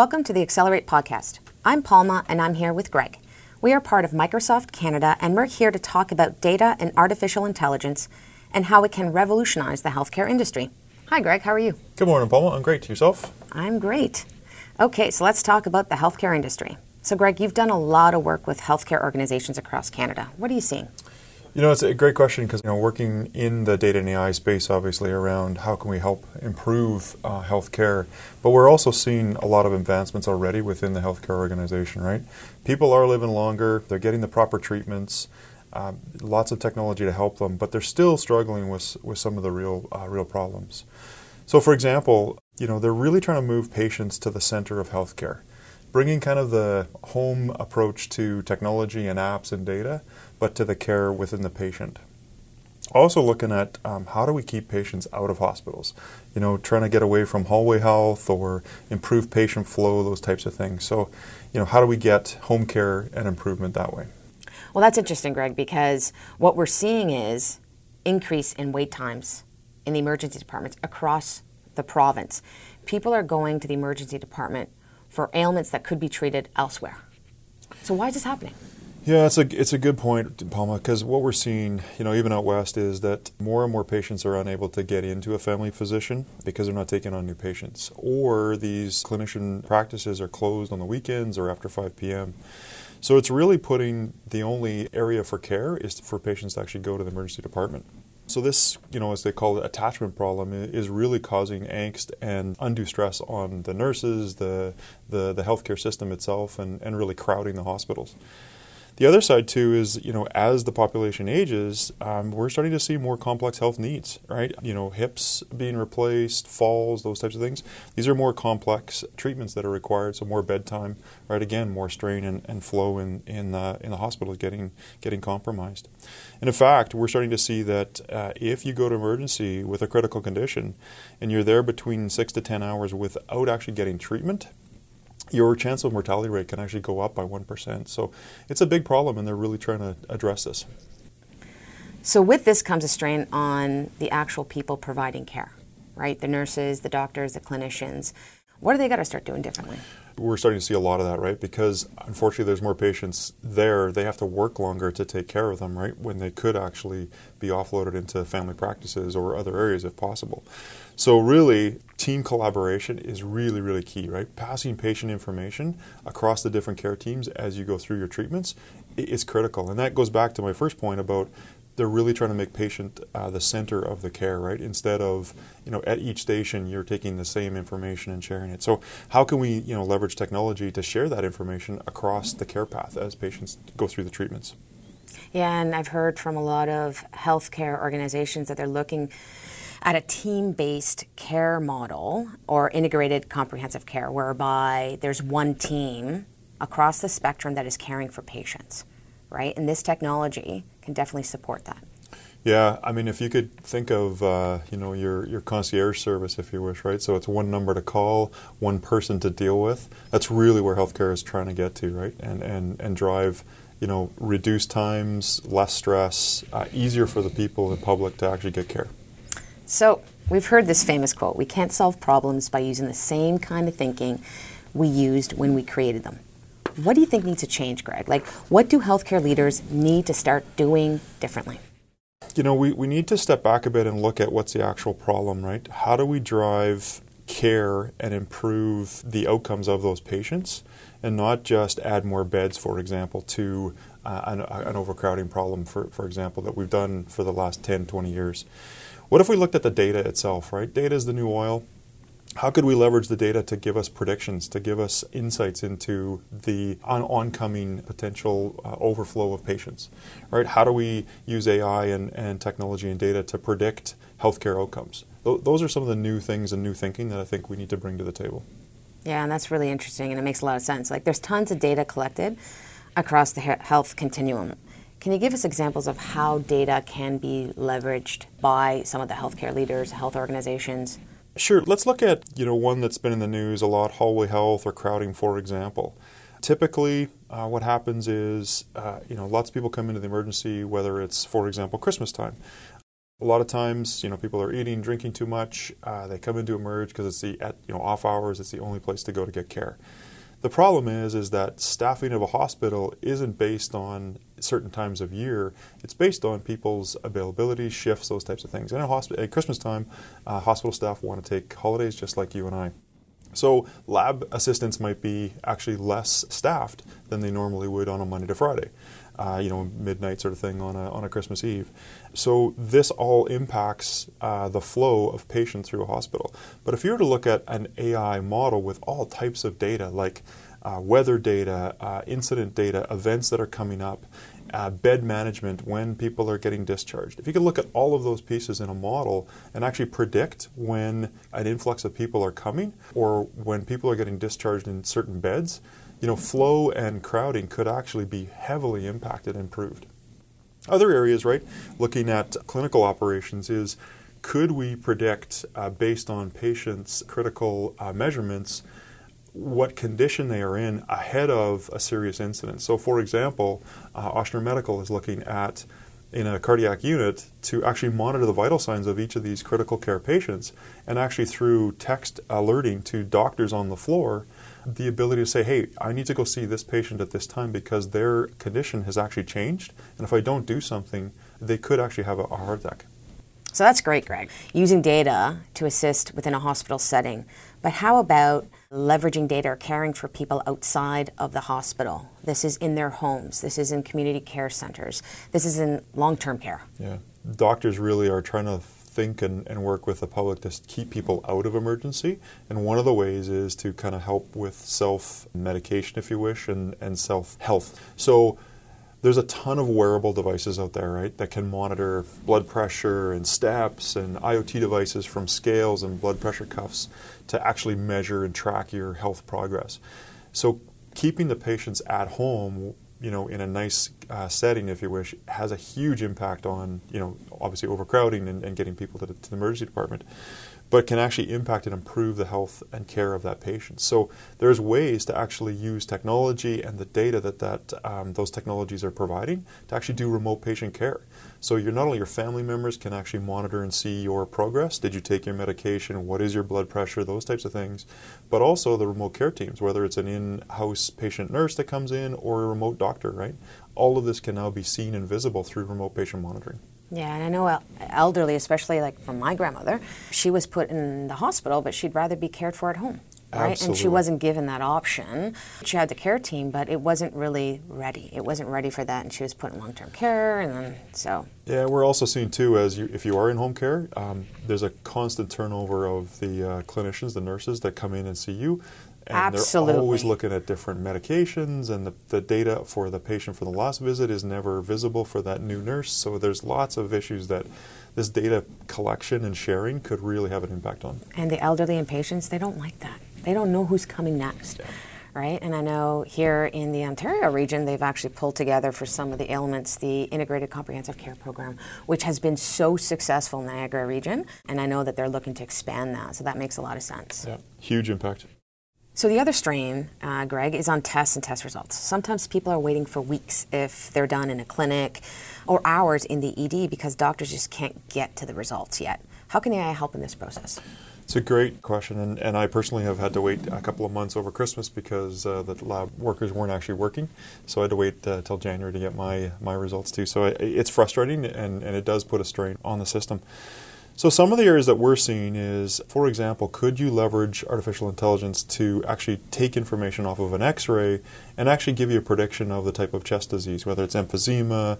Welcome to the Accelerate podcast. I'm Palma and I'm here with Greg. We are part of Microsoft Canada and we're here to talk about data and artificial intelligence and how it can revolutionize the healthcare industry. Hi, Greg. How are you? Good morning, Palma. I'm great. Yourself? I'm great. Okay, so let's talk about the healthcare industry. So, Greg, you've done a lot of work with healthcare organizations across Canada. What are you seeing? You know, it's a great question because you know, working in the data and AI space, obviously around how can we help improve uh, healthcare, but we're also seeing a lot of advancements already within the healthcare organization. Right, people are living longer; they're getting the proper treatments, um, lots of technology to help them, but they're still struggling with with some of the real uh, real problems. So, for example, you know, they're really trying to move patients to the center of healthcare bringing kind of the home approach to technology and apps and data, but to the care within the patient. Also, looking at um, how do we keep patients out of hospitals? You know, trying to get away from hallway health or improve patient flow, those types of things. So, you know, how do we get home care and improvement that way? Well, that's interesting, Greg, because what we're seeing is increase in wait times in the emergency departments across the province. People are going to the emergency department for ailments that could be treated elsewhere. So why is this happening? Yeah, it's a it's a good point, Palma, because what we're seeing, you know, even out west, is that more and more patients are unable to get into a family physician because they're not taking on new patients, or these clinician practices are closed on the weekends or after 5 p.m. So it's really putting the only area for care is for patients to actually go to the emergency department. So this, you know, as they call it, attachment problem is really causing angst and undue stress on the nurses, the the, the healthcare system itself, and, and really crowding the hospitals. The other side too is you know as the population ages, um, we're starting to see more complex health needs. Right, you know hips being replaced, falls, those types of things. These are more complex treatments that are required. So more bedtime. Right, again, more strain and, and flow in in the in the hospital is getting getting compromised. And in fact, we're starting to see that uh, if you go to emergency with a critical condition, and you're there between six to ten hours without actually getting treatment, your chance of mortality rate can actually go up by 1%. So it's a big problem, and they're really trying to address this. So, with this comes a strain on the actual people providing care, right? The nurses, the doctors, the clinicians. What do they got to start doing differently? We're starting to see a lot of that, right? Because unfortunately, there's more patients there. They have to work longer to take care of them, right? When they could actually be offloaded into family practices or other areas if possible. So, really, team collaboration is really, really key, right? Passing patient information across the different care teams as you go through your treatments is critical. And that goes back to my first point about they're really trying to make patient uh, the center of the care, right? Instead of, you know, at each station you're taking the same information and sharing it. So how can we, you know, leverage technology to share that information across the care path as patients go through the treatments? Yeah, and I've heard from a lot of healthcare organizations that they're looking at a team based care model or integrated comprehensive care, whereby there's one team across the spectrum that is caring for patients, right? And this technology can definitely support that. Yeah, I mean, if you could think of, uh, you know, your, your concierge service, if you wish, right? So it's one number to call, one person to deal with. That's really where healthcare is trying to get to, right? And and and drive, you know, reduced times, less stress, uh, easier for the people in public to actually get care. So, we've heard this famous quote we can't solve problems by using the same kind of thinking we used when we created them. What do you think needs to change, Greg? Like, what do healthcare leaders need to start doing differently? You know, we, we need to step back a bit and look at what's the actual problem, right? How do we drive care and improve the outcomes of those patients and not just add more beds, for example, to uh, an, an, overcrowding problem, for, for example, that we've done for the last 10, 20 years. What if we looked at the data itself, right? Data is the new oil. How could we leverage the data to give us predictions, to give us insights into the on- oncoming potential uh, overflow of patients, right? How do we use AI and, and technology and data to predict healthcare outcomes? Th- those are some of the new things and new thinking that I think we need to bring to the table. Yeah, and that's really interesting, and it makes a lot of sense. Like, there's tons of data collected across the health continuum. Can you give us examples of how data can be leveraged by some of the healthcare leaders, health organizations? Sure. Let's look at you know one that's been in the news a lot, hallway health or crowding, for example. Typically, uh, what happens is uh, you know lots of people come into the emergency, whether it's for example Christmas time. A lot of times, you know, people are eating, drinking too much. Uh, they come into emerge because it's the at, you know off hours. It's the only place to go to get care. The problem is, is that staffing of a hospital isn't based on certain times of year. It's based on people's availability, shifts, those types of things. And at, Christmas time, uh, hospital staff want to take holidays just like you and I. So lab assistants might be actually less staffed than they normally would on a Monday to Friday, uh, you know, midnight sort of thing on a, on a Christmas Eve. So this all impacts uh, the flow of patients through a hospital. But if you were to look at an AI model with all types of data, like uh, weather data, uh, incident data, events that are coming up, uh, bed management when people are getting discharged. If you could look at all of those pieces in a model and actually predict when an influx of people are coming or when people are getting discharged in certain beds, you know, flow and crowding could actually be heavily impacted and improved. Other areas, right, looking at clinical operations is could we predict uh, based on patients' critical uh, measurements what condition they are in ahead of a serious incident. So, for example, uh, Ochsner Medical is looking at in a cardiac unit to actually monitor the vital signs of each of these critical care patients and actually through text alerting to doctors on the floor the ability to say hey i need to go see this patient at this time because their condition has actually changed and if i don't do something they could actually have a, heart attack so that's great greg using data to assist within a hospital setting but how about leveraging data or caring for people outside of the hospital. This is in their homes. This is in community care centers. This is in long term care. Yeah. Doctors really are trying to think and, and work with the public to keep people out of emergency. And one of the ways is to kind of help with self medication, if you wish, and, and self health. So there's a ton of wearable devices out there, right, that can monitor blood pressure and steps and IoT devices from scales and blood pressure cuffs to actually measure and track your health progress. So keeping the patients at home, you know, in a nice uh, setting, if you wish, has a huge impact on, you know, obviously overcrowding and, and getting people to the, to the emergency department but can actually impact and improve the health and care of that patient. So there's ways to actually use technology and the data that, that um, those technologies are providing to actually do remote patient care. So you're not only your family members can actually monitor and see your progress. Did you take your medication? What is your blood pressure? Those types of things. But also the remote care teams, whether it's an in-house patient nurse that comes in or a remote doctor, right? All of this can now be seen and visible through remote patient monitoring. Yeah, and I know elderly, especially like from my grandmother, she was put in the hospital, but she'd rather be cared for at home. Right? Absolutely. And she wasn't given that option. She had the care team, but it wasn't really ready. It wasn't ready for that, and she was put in long-term care, and then so. Yeah, we're also seeing too, as you, if you are in home care, um, there's a constant turnover of the uh, clinicians, the nurses that come in and see you. And Absolutely. they're always looking at different medications, and the, the data for the patient for the last visit is never visible for that new nurse. So there's lots of issues that this data collection and sharing could really have an impact on. And the elderly and patients, they don't like that. They don't know who's coming next. Yeah. Right, and I know here in the Ontario region, they've actually pulled together for some of the ailments the Integrated Comprehensive Care Program, which has been so successful in the Niagara region, and I know that they're looking to expand that, so that makes a lot of sense. Yeah, huge impact. So the other strain, uh, Greg, is on tests and test results. Sometimes people are waiting for weeks if they're done in a clinic, or hours in the ED because doctors just can't get to the results yet. How can AI help in this process? It's a great question, and, and I personally have had to wait a couple of months over Christmas because uh, the lab workers weren't actually working, so I had to wait uh, till January to get my my results too. So it's frustrating, and, and it does put a strain on the system. So, some of the areas that we're seeing is, for example, could you leverage artificial intelligence to actually take information off of an x ray and actually give you a prediction of the type of chest disease, whether it's emphysema,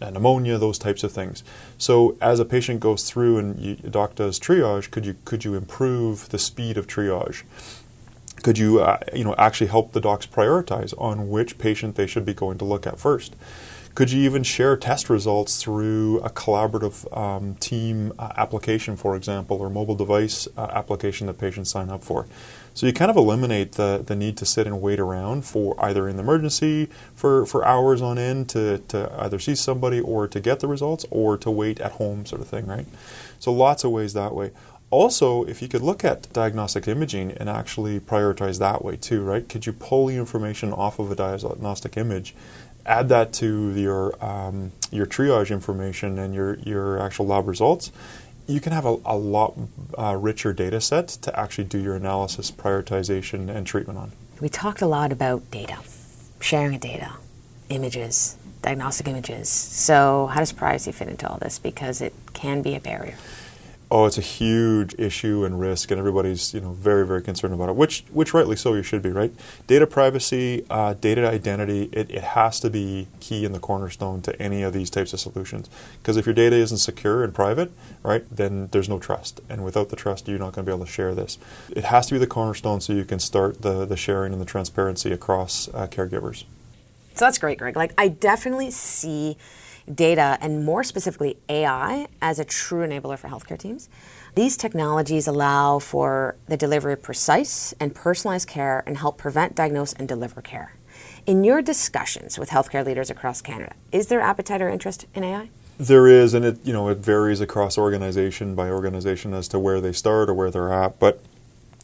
pneumonia, those types of things. So, as a patient goes through and you, doc does triage, could you could you improve the speed of triage? Could you, uh, you know, actually help the docs prioritize on which patient they should be going to look at first? Could you even share test results through a collaborative um, team uh, application, for example, or mobile device uh, application that patients sign up for? So you kind of eliminate the, the need to sit and wait around for either in the emergency for, for hours on end to, to either see somebody or to get the results or to wait at home, sort of thing, right? So lots of ways that way. Also, if you could look at diagnostic imaging and actually prioritize that way too, right? Could you pull the information off of a diagnostic image add that to your um, your triage information and your your actual lab results, you can have a, a lot uh, richer data set to actually do your analysis, prioritization, and treatment on. We talked a lot about data, sharing of data, images, diagnostic images. So, how does privacy fit into all this? Because it can be a barrier. Oh, it's a huge issue and risk, and everybody's you know very very concerned about it. Which which rightly so you should be right. Data privacy, uh, data identity, it, it has to be key in the cornerstone to any of these types of solutions. Because if your data isn't secure and private, right, then there's no trust, and without the trust, you're not going to be able to share this. It has to be the cornerstone so you can start the the sharing and the transparency across uh, caregivers. So that's great, Greg. Like I definitely see data and more specifically AI as a true enabler for healthcare teams. These technologies allow for the delivery of precise and personalized care and help prevent, diagnose, and deliver care. In your discussions with healthcare leaders across Canada, is there appetite or interest in AI? There is, and it you know it varies across organization by organization as to where they start or where they're at. But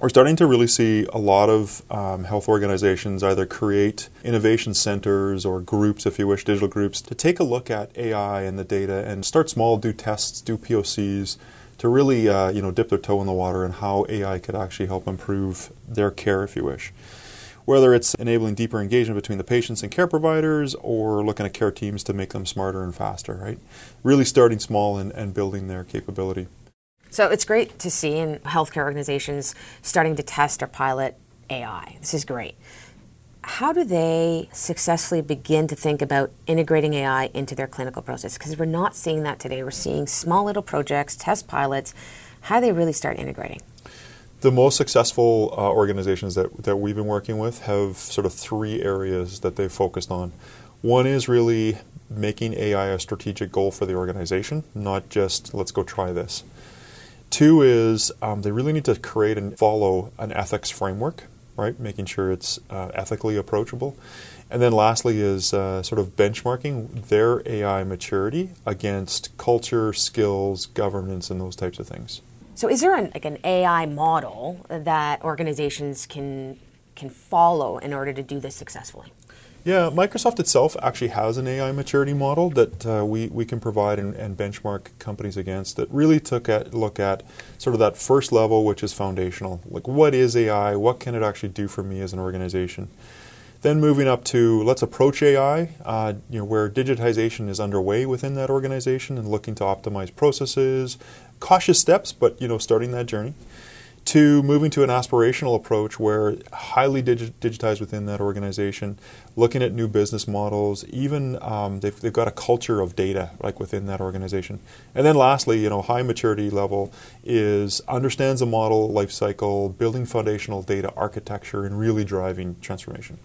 we're starting to really see a lot of um, health organizations either create innovation centers or groups, if you wish, digital groups, to take a look at AI and the data and start small, do tests, do POCs, to really uh, you know dip their toe in the water and how AI could actually help improve their care, if you wish. Whether it's enabling deeper engagement between the patients and care providers or looking at care teams to make them smarter and faster, right? Really starting small and, and building their capability. So it's great to see in healthcare organizations starting to test or pilot AI. This is great. How do they successfully begin to think about integrating AI into their clinical process? Because we're not seeing that today. We're seeing small little projects, test pilots. How do they really start integrating? The most successful uh, organizations that, that we've been working with have sort of three areas that they've focused on. One is really making AI a strategic goal for the organization, not just let's go try this. Two is um, they really need to create and follow an ethics framework, right? Making sure it's uh, ethically approachable. And then lastly is uh, sort of benchmarking their AI maturity against culture, skills, governance, and those types of things. So, is there an, like an AI model that organizations can can follow in order to do this successfully? Yeah, Microsoft itself actually has an AI maturity model that uh, we, we can provide and, and, benchmark companies against that really took a look at sort of that first level, which is foundational. Like, what is AI? What can it actually do for me as an organization? Then moving up to let's approach AI, uh, you know, where digitization is underway within that organization and looking to optimize processes, cautious steps, but you know, starting that journey to moving to an aspirational approach where highly digi- digitized within that organization, looking at new business models, even um, they've, they've got a culture of data like within that organization. And then lastly, you know, high maturity level is understands the model life cycle, building foundational data architecture, and really driving transformation.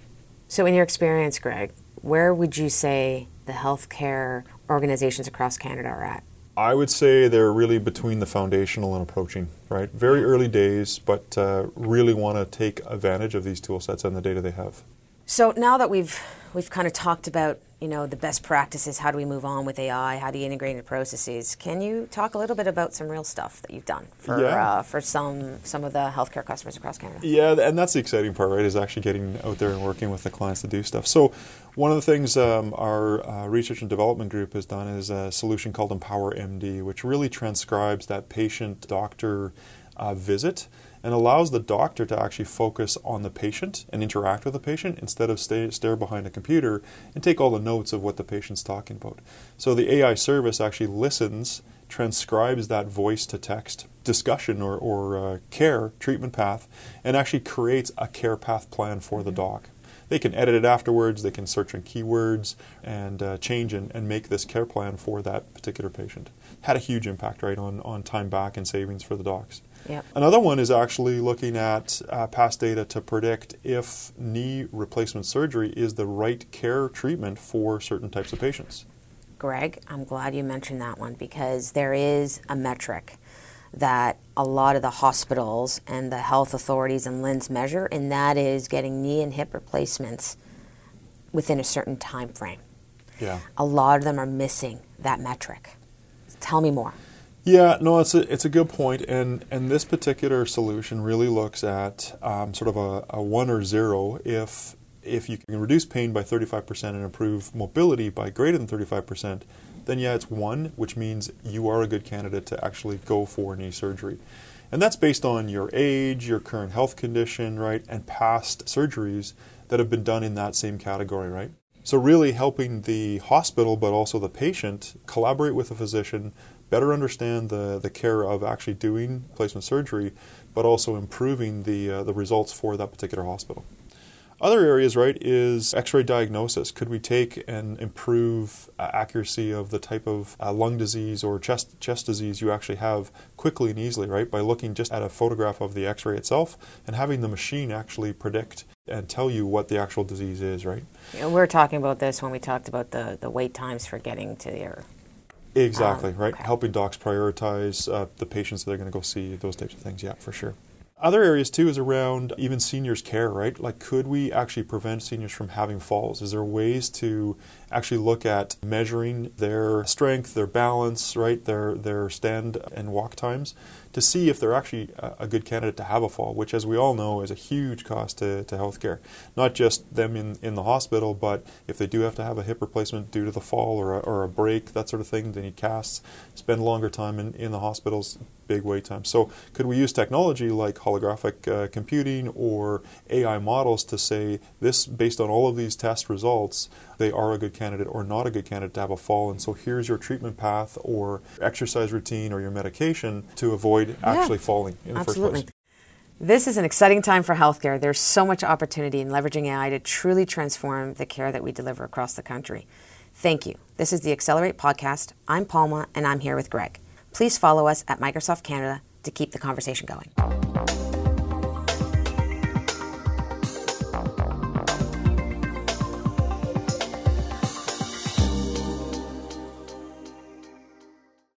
So, in your experience, Greg, where would you say the healthcare organizations across Canada are at? I would say they're really between the foundational and approaching, right? Very early days, but uh, really want to take advantage of these tool sets and the data they have. So now that we've we've kind of talked about you know the best practices, how do we move on with AI? How do you integrate into processes? Can you talk a little bit about some real stuff that you've done for yeah. uh, for some some of the healthcare customers across Canada? Yeah, and that's the exciting part, right? Is actually getting out there and working with the clients to do stuff. So one of the things um, our uh, research and development group has done is a solution called Empower MD, which really transcribes that patient doctor uh, visit and allows the doctor to actually focus on the patient and interact with the patient instead of stay, stare behind a computer and take all the notes of what the patient's talking about. So the AI service actually listens, transcribes that voice to text discussion or, or uh, care treatment path, and actually creates a care path plan for the doc. They can edit it afterwards, they can search on keywords and uh, change and, and make this care plan for that particular patient. Had a huge impact, right, on, on time back and savings for the docs. Yep. Another one is actually looking at uh, past data to predict if knee replacement surgery is the right care treatment for certain types of patients. Greg, I'm glad you mentioned that one because there is a metric that a lot of the hospitals and the health authorities and LHINs measure, and that is getting knee and hip replacements within a certain time frame. Yeah. A lot of them are missing that metric. Tell me more. Yeah, no, it's a it's a good point, and and this particular solution really looks at um, sort of a, a, one or zero if if you can reduce pain by 35% and improve mobility by greater than 35%, then yeah, it's one, which means you are a good candidate to actually go for knee surgery. And that's based on your age, your current health condition, right, and past surgeries that have been done in that same category, right? So, really helping the hospital, but also the patient, collaborate with the physician, better understand the, the care of actually doing placement surgery, but also improving the, uh, the results for that particular hospital. Other areas, right, is x ray diagnosis. Could we take and improve uh, accuracy of the type of uh, lung disease or chest, chest disease you actually have quickly and easily, right, by looking just at a photograph of the x ray itself and having the machine actually predict and tell you what the actual disease is, right? we were talking about this when we talked about the, the wait times for getting to your. Exactly, Um, right? okay. Helping docs prioritize uh, the patients that they're going to go see, those types of things, yeah, for sure. Other areas too is around even seniors' care, right? Like, could we actually prevent seniors from having falls? Is there ways to actually look at measuring their strength, their balance, right, their their stand and walk times, to see if they're actually a, good candidate to have a fall, which, as we all know, is a huge cost to, to healthcare. Not just them in, in the hospital, but if they do have to have a hip replacement due to the fall or a, or a break, that sort of thing, they need casts, spend longer time in, in the hospitals, big wait time. So, could we use technology like holographic uh, computing or AI models to say this, based on all of these test results, they are a good candidate or not a good candidate to have a fall? And so, here's your treatment path or exercise routine or your medication to avoid actually falling in the Absolutely. first place. This is an exciting time for healthcare. There's so much opportunity in leveraging AI to truly transform the care that we deliver across the country. Thank you. This is the Accelerate Podcast. I'm Palma, and I'm here with Greg. Please follow us at Microsoft Canada to keep the conversation going.